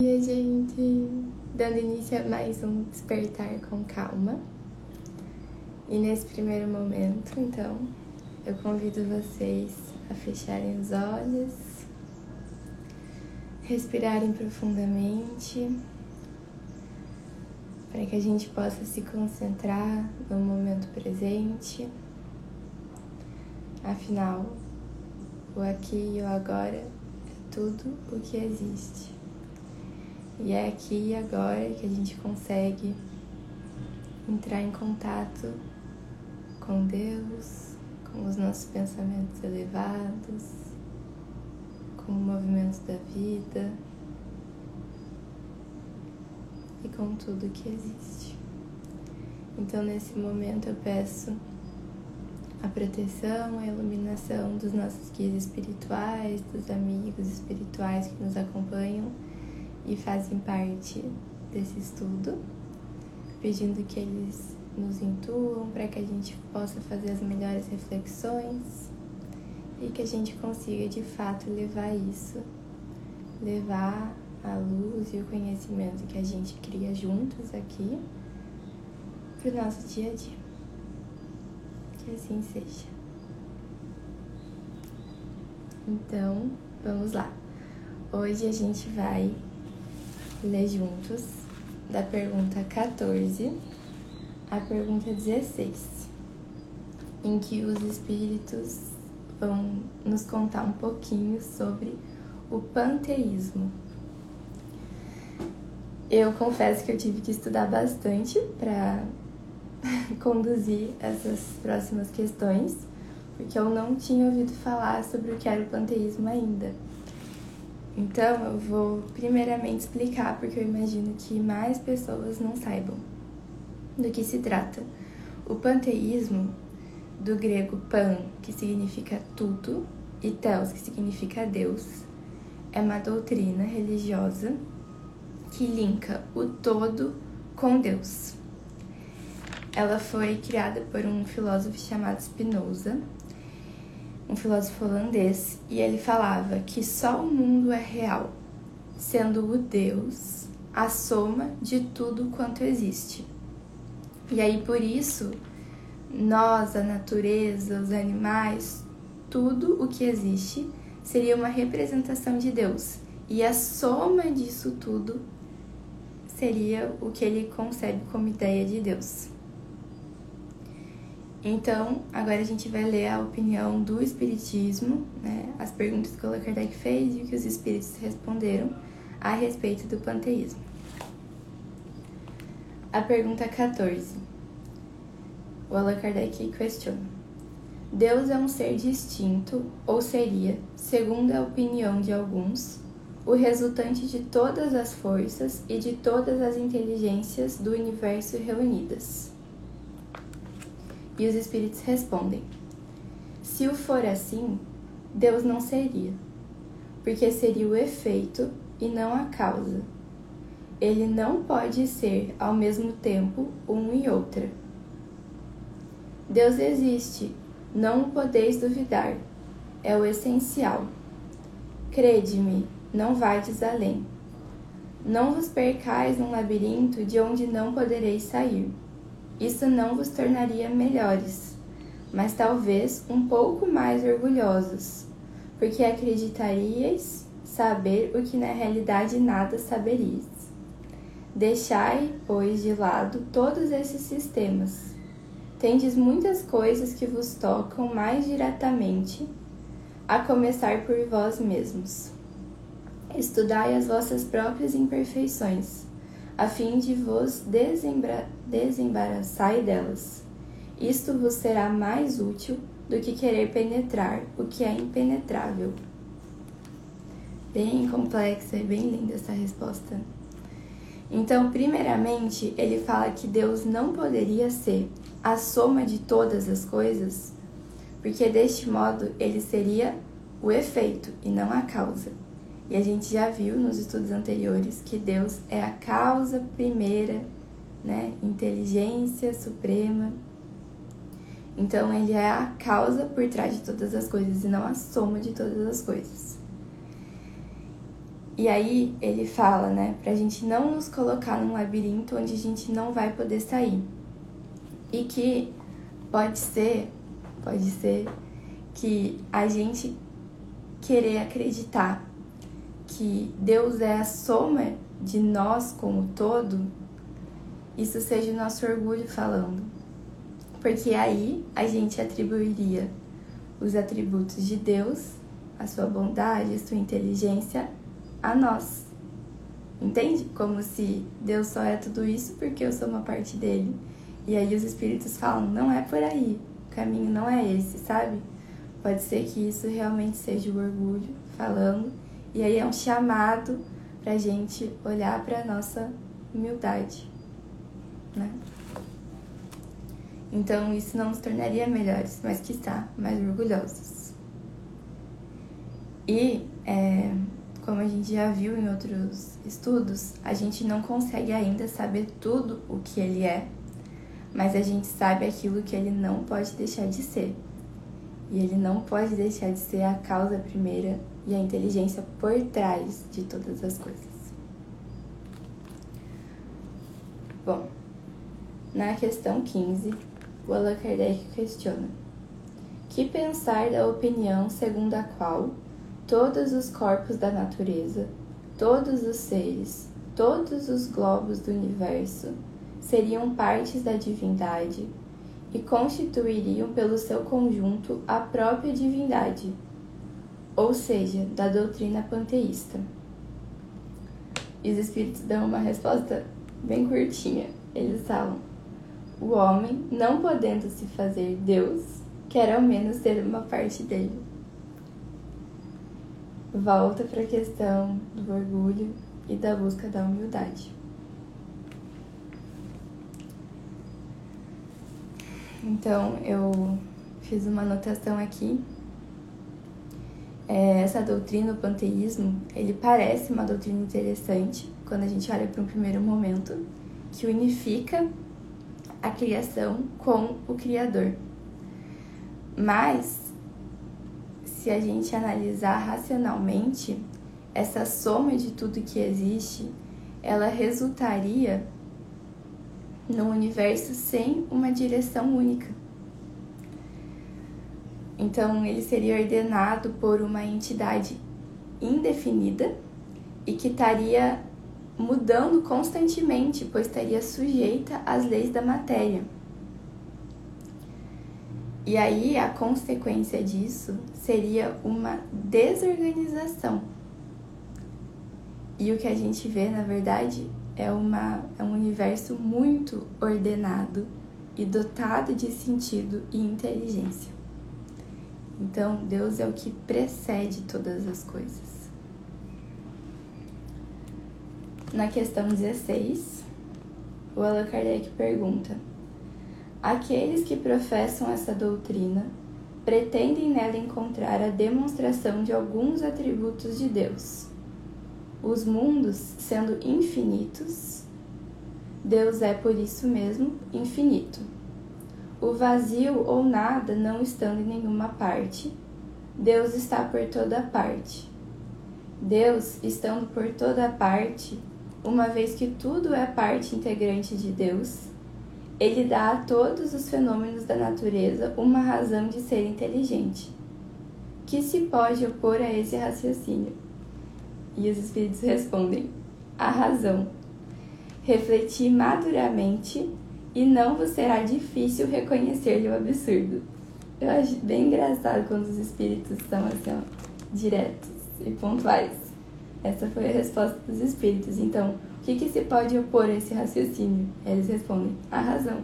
E a gente dando início a mais um despertar com calma. E nesse primeiro momento, então, eu convido vocês a fecharem os olhos, respirarem profundamente, para que a gente possa se concentrar no momento presente. Afinal, o aqui e o agora é tudo o que existe. E é aqui e agora que a gente consegue entrar em contato com Deus, com os nossos pensamentos elevados, com o movimento da vida e com tudo que existe. Então, nesse momento, eu peço a proteção, a iluminação dos nossos guias espirituais, dos amigos espirituais que nos acompanham e fazem parte desse estudo, pedindo que eles nos intuam para que a gente possa fazer as melhores reflexões e que a gente consiga de fato levar isso, levar a luz e o conhecimento que a gente cria juntos aqui para o nosso dia a dia. Que assim seja. Então, vamos lá. Hoje a gente vai ler juntos da pergunta 14 à pergunta 16, em que os espíritos vão nos contar um pouquinho sobre o panteísmo. Eu confesso que eu tive que estudar bastante para conduzir essas próximas questões, porque eu não tinha ouvido falar sobre o que era o panteísmo ainda. Então, eu vou primeiramente explicar, porque eu imagino que mais pessoas não saibam do que se trata. O panteísmo, do grego pan, que significa tudo, e teos, que significa Deus, é uma doutrina religiosa que linka o todo com Deus. Ela foi criada por um filósofo chamado Spinoza um filósofo holandês, e ele falava que só o mundo é real, sendo o Deus a soma de tudo quanto existe. E aí por isso, nós, a natureza, os animais, tudo o que existe seria uma representação de Deus. E a soma disso tudo seria o que ele concebe como ideia de Deus. Então, agora a gente vai ler a opinião do Espiritismo, né, as perguntas que o Allan Kardec fez e o que os espíritos responderam a respeito do panteísmo. A pergunta 14. O Allan Kardec questiona: Deus é um ser distinto, ou seria, segundo a opinião de alguns, o resultante de todas as forças e de todas as inteligências do universo reunidas? E os espíritos respondem: Se o for assim, Deus não seria, porque seria o efeito e não a causa. Ele não pode ser ao mesmo tempo um e outra. Deus existe, não o podeis duvidar, é o essencial. Crede-me, não vais além. Não vos percais num labirinto de onde não podereis sair. Isso não vos tornaria melhores, mas talvez um pouco mais orgulhosos, porque acreditaríeis saber o que na realidade nada saberíeis. Deixai, pois, de lado todos esses sistemas. Tendes muitas coisas que vos tocam mais diretamente, a começar por vós mesmos. Estudai as vossas próprias imperfeições a fim de vos desembaraçar delas. Isto vos será mais útil do que querer penetrar o que é impenetrável. Bem complexa e bem linda essa resposta. Então, primeiramente, ele fala que Deus não poderia ser a soma de todas as coisas, porque deste modo ele seria o efeito e não a causa. E a gente já viu nos estudos anteriores que Deus é a causa primeira, né? Inteligência suprema. Então ele é a causa por trás de todas as coisas e não a soma de todas as coisas. E aí ele fala, né, pra gente não nos colocar num labirinto onde a gente não vai poder sair. E que pode ser, pode ser que a gente querer acreditar que Deus é a soma de nós como todo, isso seja nosso orgulho falando. Porque aí a gente atribuiria os atributos de Deus, a sua bondade, a sua inteligência, a nós. Entende? Como se Deus só é tudo isso porque eu sou uma parte dele. E aí os espíritos falam: não é por aí, o caminho não é esse, sabe? Pode ser que isso realmente seja o orgulho falando, e aí é um chamado pra gente olhar para nossa humildade, né? Então isso não nos tornaria melhores, mas que está mais orgulhosos. E é, como a gente já viu em outros estudos, a gente não consegue ainda saber tudo o que ele é, mas a gente sabe aquilo que ele não pode deixar de ser. E ele não pode deixar de ser a causa primeira e a inteligência por trás de todas as coisas. Bom, na questão 15, o Allan Kardec questiona: Que pensar da opinião segundo a qual todos os corpos da natureza, todos os seres, todos os globos do universo seriam partes da divindade e constituiriam pelo seu conjunto a própria divindade, ou seja, da doutrina panteísta. E os espíritos dão uma resposta bem curtinha. Eles falam: o homem, não podendo se fazer Deus, quer ao menos ter uma parte dele volta para a questão do orgulho e da busca da humildade. Então, eu fiz uma anotação aqui. É, essa doutrina, o panteísmo, ele parece uma doutrina interessante quando a gente olha para um primeiro momento, que unifica a criação com o Criador. Mas se a gente analisar racionalmente, essa soma de tudo que existe, ela resultaria num universo sem uma direção única. Então, ele seria ordenado por uma entidade indefinida e que estaria mudando constantemente, pois estaria sujeita às leis da matéria. E aí a consequência disso seria uma desorganização. E o que a gente vê, na verdade, é, uma, é um universo muito ordenado e dotado de sentido e inteligência. Então, Deus é o que precede todas as coisas. Na questão 16, o Allan Kardec pergunta Aqueles que professam essa doutrina pretendem nela encontrar a demonstração de alguns atributos de Deus. Os mundos sendo infinitos, Deus é por isso mesmo infinito. O vazio ou nada não estando em nenhuma parte, Deus está por toda parte. Deus estando por toda parte, uma vez que tudo é parte integrante de Deus, ele dá a todos os fenômenos da natureza uma razão de ser inteligente. Que se pode opor a esse raciocínio? E os espíritos respondem: a razão. Refletir maduramente e não vos será difícil reconhecer-lhe o absurdo. Eu acho bem engraçado quando os espíritos são assim, ó, diretos e pontuais. Essa foi a resposta dos espíritos. Então, que, que se pode opor a esse raciocínio? Eles respondem: a razão.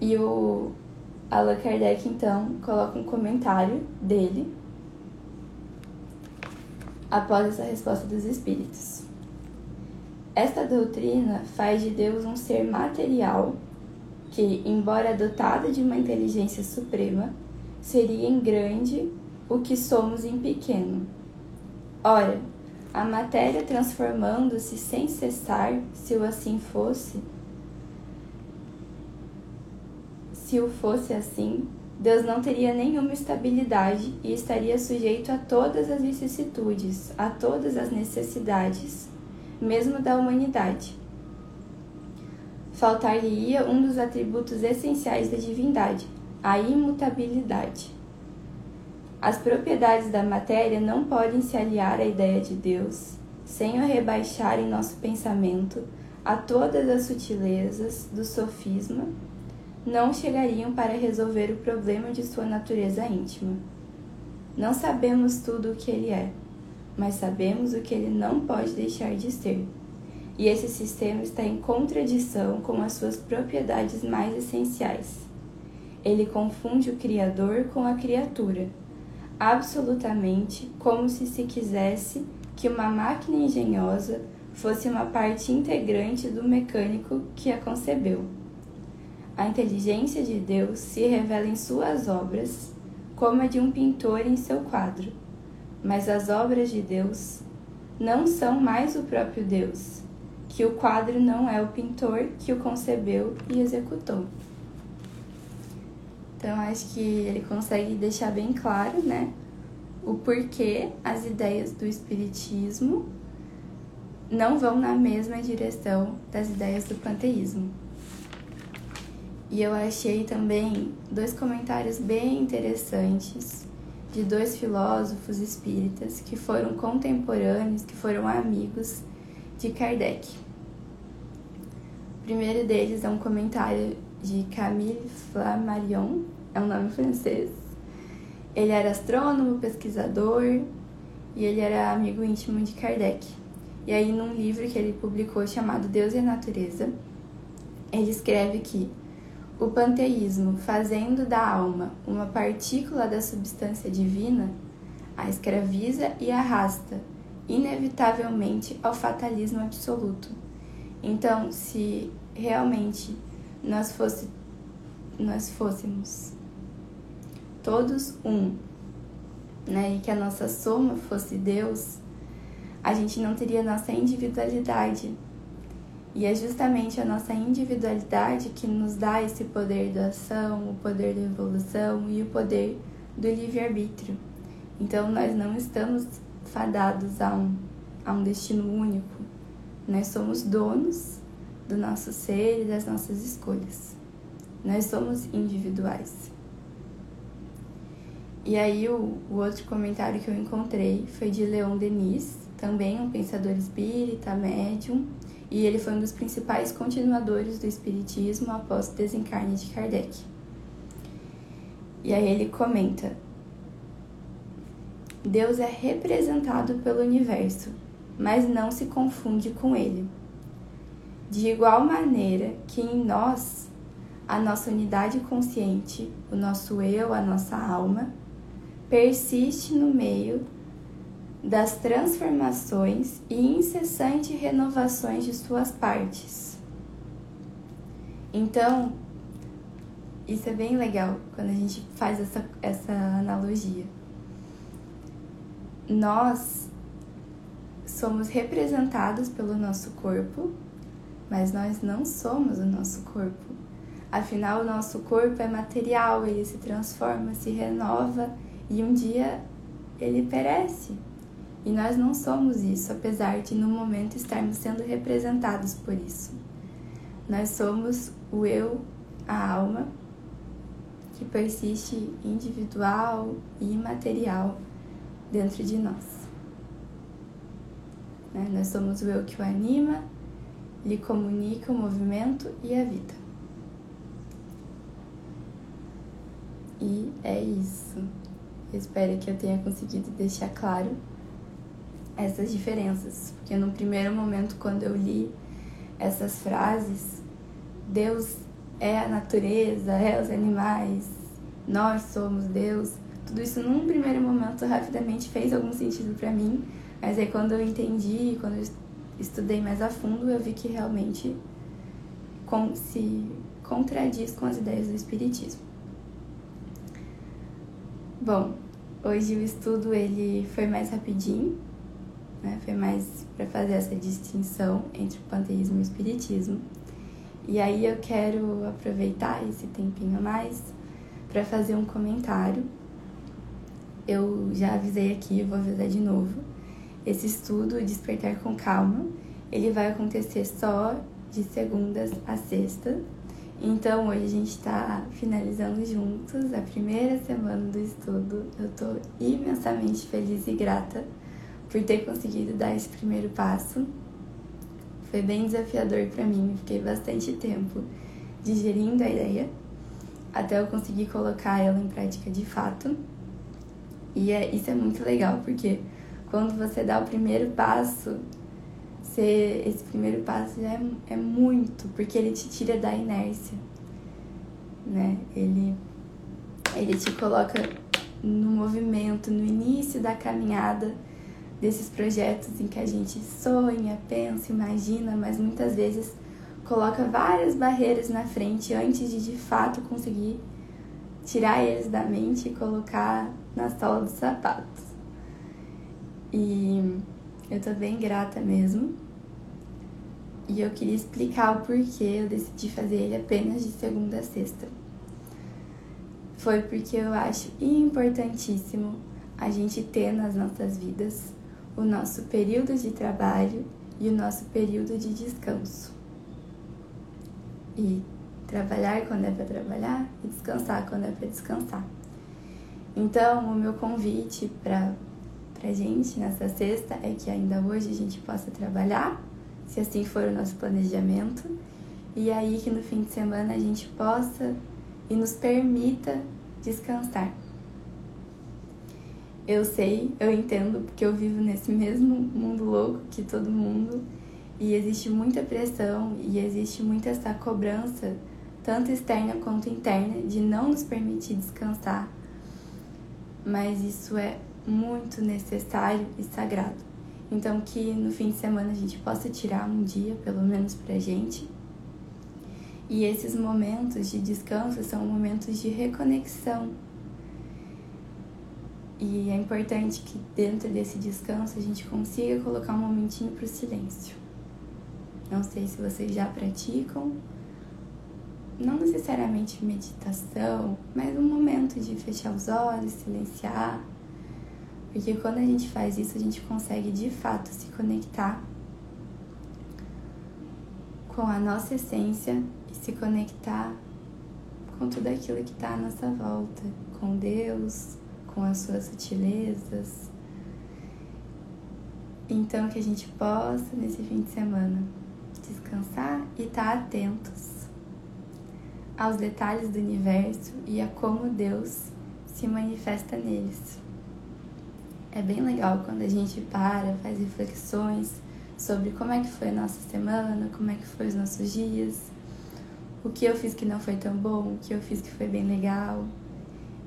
E o Allan Kardec, então, coloca um comentário dele após essa resposta dos espíritos. Esta doutrina faz de Deus um ser material que, embora dotado de uma inteligência suprema, seria em grande o que somos em pequeno. Ora, a matéria transformando-se sem cessar, se o assim fosse, se o fosse assim, Deus não teria nenhuma estabilidade e estaria sujeito a todas as vicissitudes, a todas as necessidades, mesmo da humanidade. Faltar-lhe-ia um dos atributos essenciais da divindade, a imutabilidade. As propriedades da matéria não podem se aliar à ideia de Deus sem o rebaixar em nosso pensamento a todas as sutilezas do sofisma não chegariam para resolver o problema de sua natureza íntima. Não sabemos tudo o que ele é, mas sabemos o que ele não pode deixar de ser. E esse sistema está em contradição com as suas propriedades mais essenciais. Ele confunde o Criador com a criatura, absolutamente como se se quisesse que uma máquina engenhosa fosse uma parte integrante do mecânico que a concebeu. A inteligência de Deus se revela em suas obras, como a de um pintor em seu quadro. Mas as obras de Deus não são mais o próprio Deus, que o quadro não é o pintor que o concebeu e executou. Então acho que ele consegue deixar bem claro, né, o porquê as ideias do espiritismo não vão na mesma direção das ideias do panteísmo. E eu achei também dois comentários bem interessantes de dois filósofos espíritas que foram contemporâneos, que foram amigos de Kardec. O primeiro deles é um comentário de Camille Flammarion, é um nome francês. Ele era astrônomo, pesquisador e ele era amigo íntimo de Kardec. E aí, num livro que ele publicou chamado Deus e a Natureza, ele escreve que o panteísmo, fazendo da alma uma partícula da substância divina, a escraviza e arrasta, inevitavelmente, ao fatalismo absoluto. Então, se realmente nós, fosse, nós fôssemos todos um, né, e que a nossa soma fosse Deus, a gente não teria nossa individualidade, e é justamente a nossa individualidade que nos dá esse poder da ação, o poder da evolução e o poder do livre-arbítrio. Então, nós não estamos fadados a um, a um destino único. Nós somos donos do nosso ser e das nossas escolhas. Nós somos individuais. E aí, o, o outro comentário que eu encontrei foi de Leon Denis, também um pensador espírita, médium e ele foi um dos principais continuadores do Espiritismo após o desencarne de Kardec. E aí ele comenta: Deus é representado pelo universo, mas não se confunde com ele. De igual maneira que em nós, a nossa unidade consciente, o nosso eu, a nossa alma, persiste no meio das transformações e incessante renovações de suas partes. Então, isso é bem legal quando a gente faz essa, essa analogia. Nós somos representados pelo nosso corpo, mas nós não somos o nosso corpo. Afinal, o nosso corpo é material, ele se transforma, se renova e um dia ele perece. E nós não somos isso, apesar de no momento estarmos sendo representados por isso. Nós somos o eu, a alma, que persiste individual e imaterial dentro de nós. Né? Nós somos o eu que o anima, lhe comunica o movimento e a vida. E é isso. espero que eu tenha conseguido deixar claro essas diferenças, porque no primeiro momento quando eu li essas frases, Deus é a natureza, é os animais, nós somos Deus, tudo isso num primeiro momento rapidamente fez algum sentido para mim, mas aí quando eu entendi, quando eu estudei mais a fundo, eu vi que realmente se contradiz com as ideias do espiritismo. Bom, hoje o estudo ele foi mais rapidinho, né? Foi mais para fazer essa distinção entre o panteísmo e o espiritismo. E aí eu quero aproveitar esse tempinho a mais para fazer um comentário. Eu já avisei aqui, vou avisar de novo. Esse estudo, Despertar com Calma, ele vai acontecer só de segundas a sexta. Então hoje a gente está finalizando juntos a primeira semana do estudo. Eu estou imensamente feliz e grata por ter conseguido dar esse primeiro passo. Foi bem desafiador para mim, fiquei bastante tempo digerindo a ideia até eu conseguir colocar ela em prática de fato. E é, isso é muito legal porque quando você dá o primeiro passo, você, esse primeiro passo já é, é muito, porque ele te tira da inércia, né? Ele, ele te coloca no movimento, no início da caminhada desses projetos em que a gente sonha, pensa, imagina, mas muitas vezes coloca várias barreiras na frente antes de de fato conseguir tirar eles da mente e colocar na sola dos sapatos. E eu tô bem grata mesmo. E eu queria explicar o porquê eu decidi fazer ele apenas de segunda a sexta. Foi porque eu acho importantíssimo a gente ter nas nossas vidas o nosso período de trabalho e o nosso período de descanso e trabalhar quando é para trabalhar e descansar quando é para descansar. Então, o meu convite para a gente nessa sexta é que ainda hoje a gente possa trabalhar, se assim for o nosso planejamento, e aí que no fim de semana a gente possa e nos permita descansar. Eu sei, eu entendo, porque eu vivo nesse mesmo mundo louco que todo mundo e existe muita pressão e existe muita essa cobrança, tanto externa quanto interna, de não nos permitir descansar. Mas isso é muito necessário e sagrado. Então, que no fim de semana a gente possa tirar um dia, pelo menos pra gente. E esses momentos de descanso são momentos de reconexão. E é importante que dentro desse descanso a gente consiga colocar um momentinho pro silêncio. Não sei se vocês já praticam, não necessariamente meditação, mas um momento de fechar os olhos, silenciar. Porque quando a gente faz isso, a gente consegue de fato se conectar com a nossa essência e se conectar com tudo aquilo que está à nossa volta, com Deus, com as suas sutilezas. Então, que a gente possa, nesse fim de semana, descansar e estar tá atentos aos detalhes do universo e a como Deus se manifesta neles. É bem legal quando a gente para, faz reflexões sobre como é que foi a nossa semana, como é que foi os nossos dias, o que eu fiz que não foi tão bom, o que eu fiz que foi bem legal.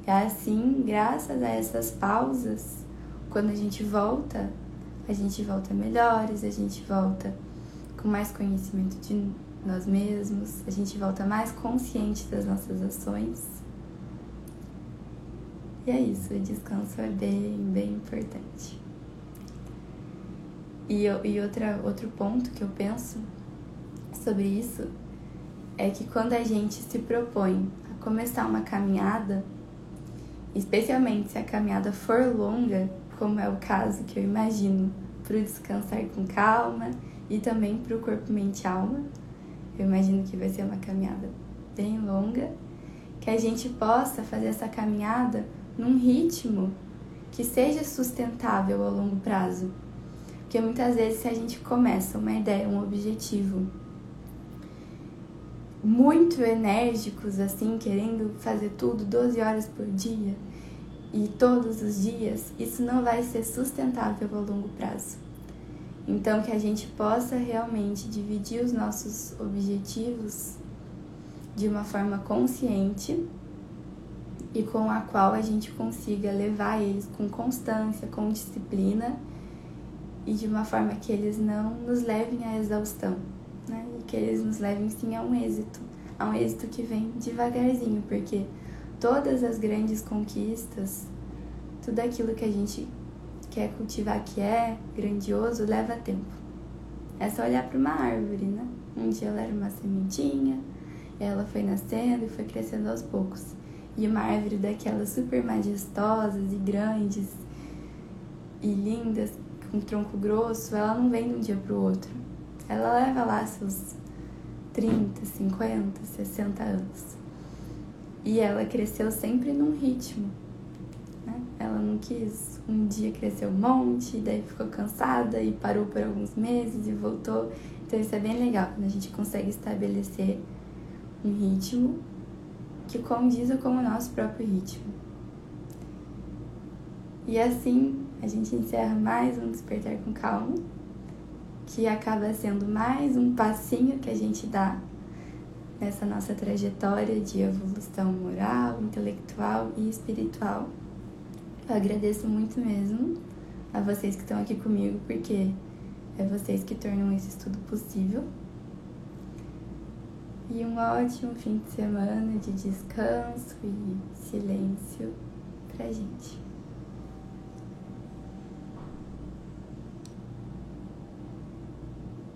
E assim, graças a essas pausas, quando a gente volta, a gente volta melhores, a gente volta com mais conhecimento de nós mesmos, a gente volta mais consciente das nossas ações. E é isso, o descanso é bem, bem importante. E, e outra, outro ponto que eu penso sobre isso é que quando a gente se propõe a começar uma caminhada, especialmente se a caminhada for longa, como é o caso que eu imagino, para descansar com calma e também para o corpo, mente e alma. Eu imagino que vai ser uma caminhada bem longa, que a gente possa fazer essa caminhada num ritmo que seja sustentável ao longo prazo. Porque muitas vezes se a gente começa uma ideia, um objetivo muito enérgicos assim, querendo fazer tudo 12 horas por dia e todos os dias, isso não vai ser sustentável ao longo prazo. Então, que a gente possa realmente dividir os nossos objetivos de uma forma consciente e com a qual a gente consiga levar eles com constância, com disciplina e de uma forma que eles não nos levem à exaustão, né? E que eles nos levem sim a um êxito, a um êxito que vem devagarzinho, porque todas as grandes conquistas, tudo aquilo que a gente quer cultivar que é grandioso leva tempo. É só olhar para uma árvore, né? Um dia ela era uma sementinha, ela foi nascendo e foi crescendo aos poucos. E uma árvore daquelas super majestosas e grandes e lindas, com tronco grosso, ela não vem de um dia para o outro. Ela leva lá seus 30, 50, 60 anos. E ela cresceu sempre num ritmo. Né? Ela não quis um dia crescer um monte, daí ficou cansada e parou por alguns meses e voltou. Então isso é bem legal, quando a gente consegue estabelecer um ritmo que condiza com o nosso próprio ritmo. E assim a gente encerra mais um Despertar com Calma, que acaba sendo mais um passinho que a gente dá nessa nossa trajetória de evolução moral, intelectual e espiritual. Eu agradeço muito mesmo a vocês que estão aqui comigo, porque é vocês que tornam esse estudo possível. E um ótimo fim de semana de descanso e silêncio pra gente.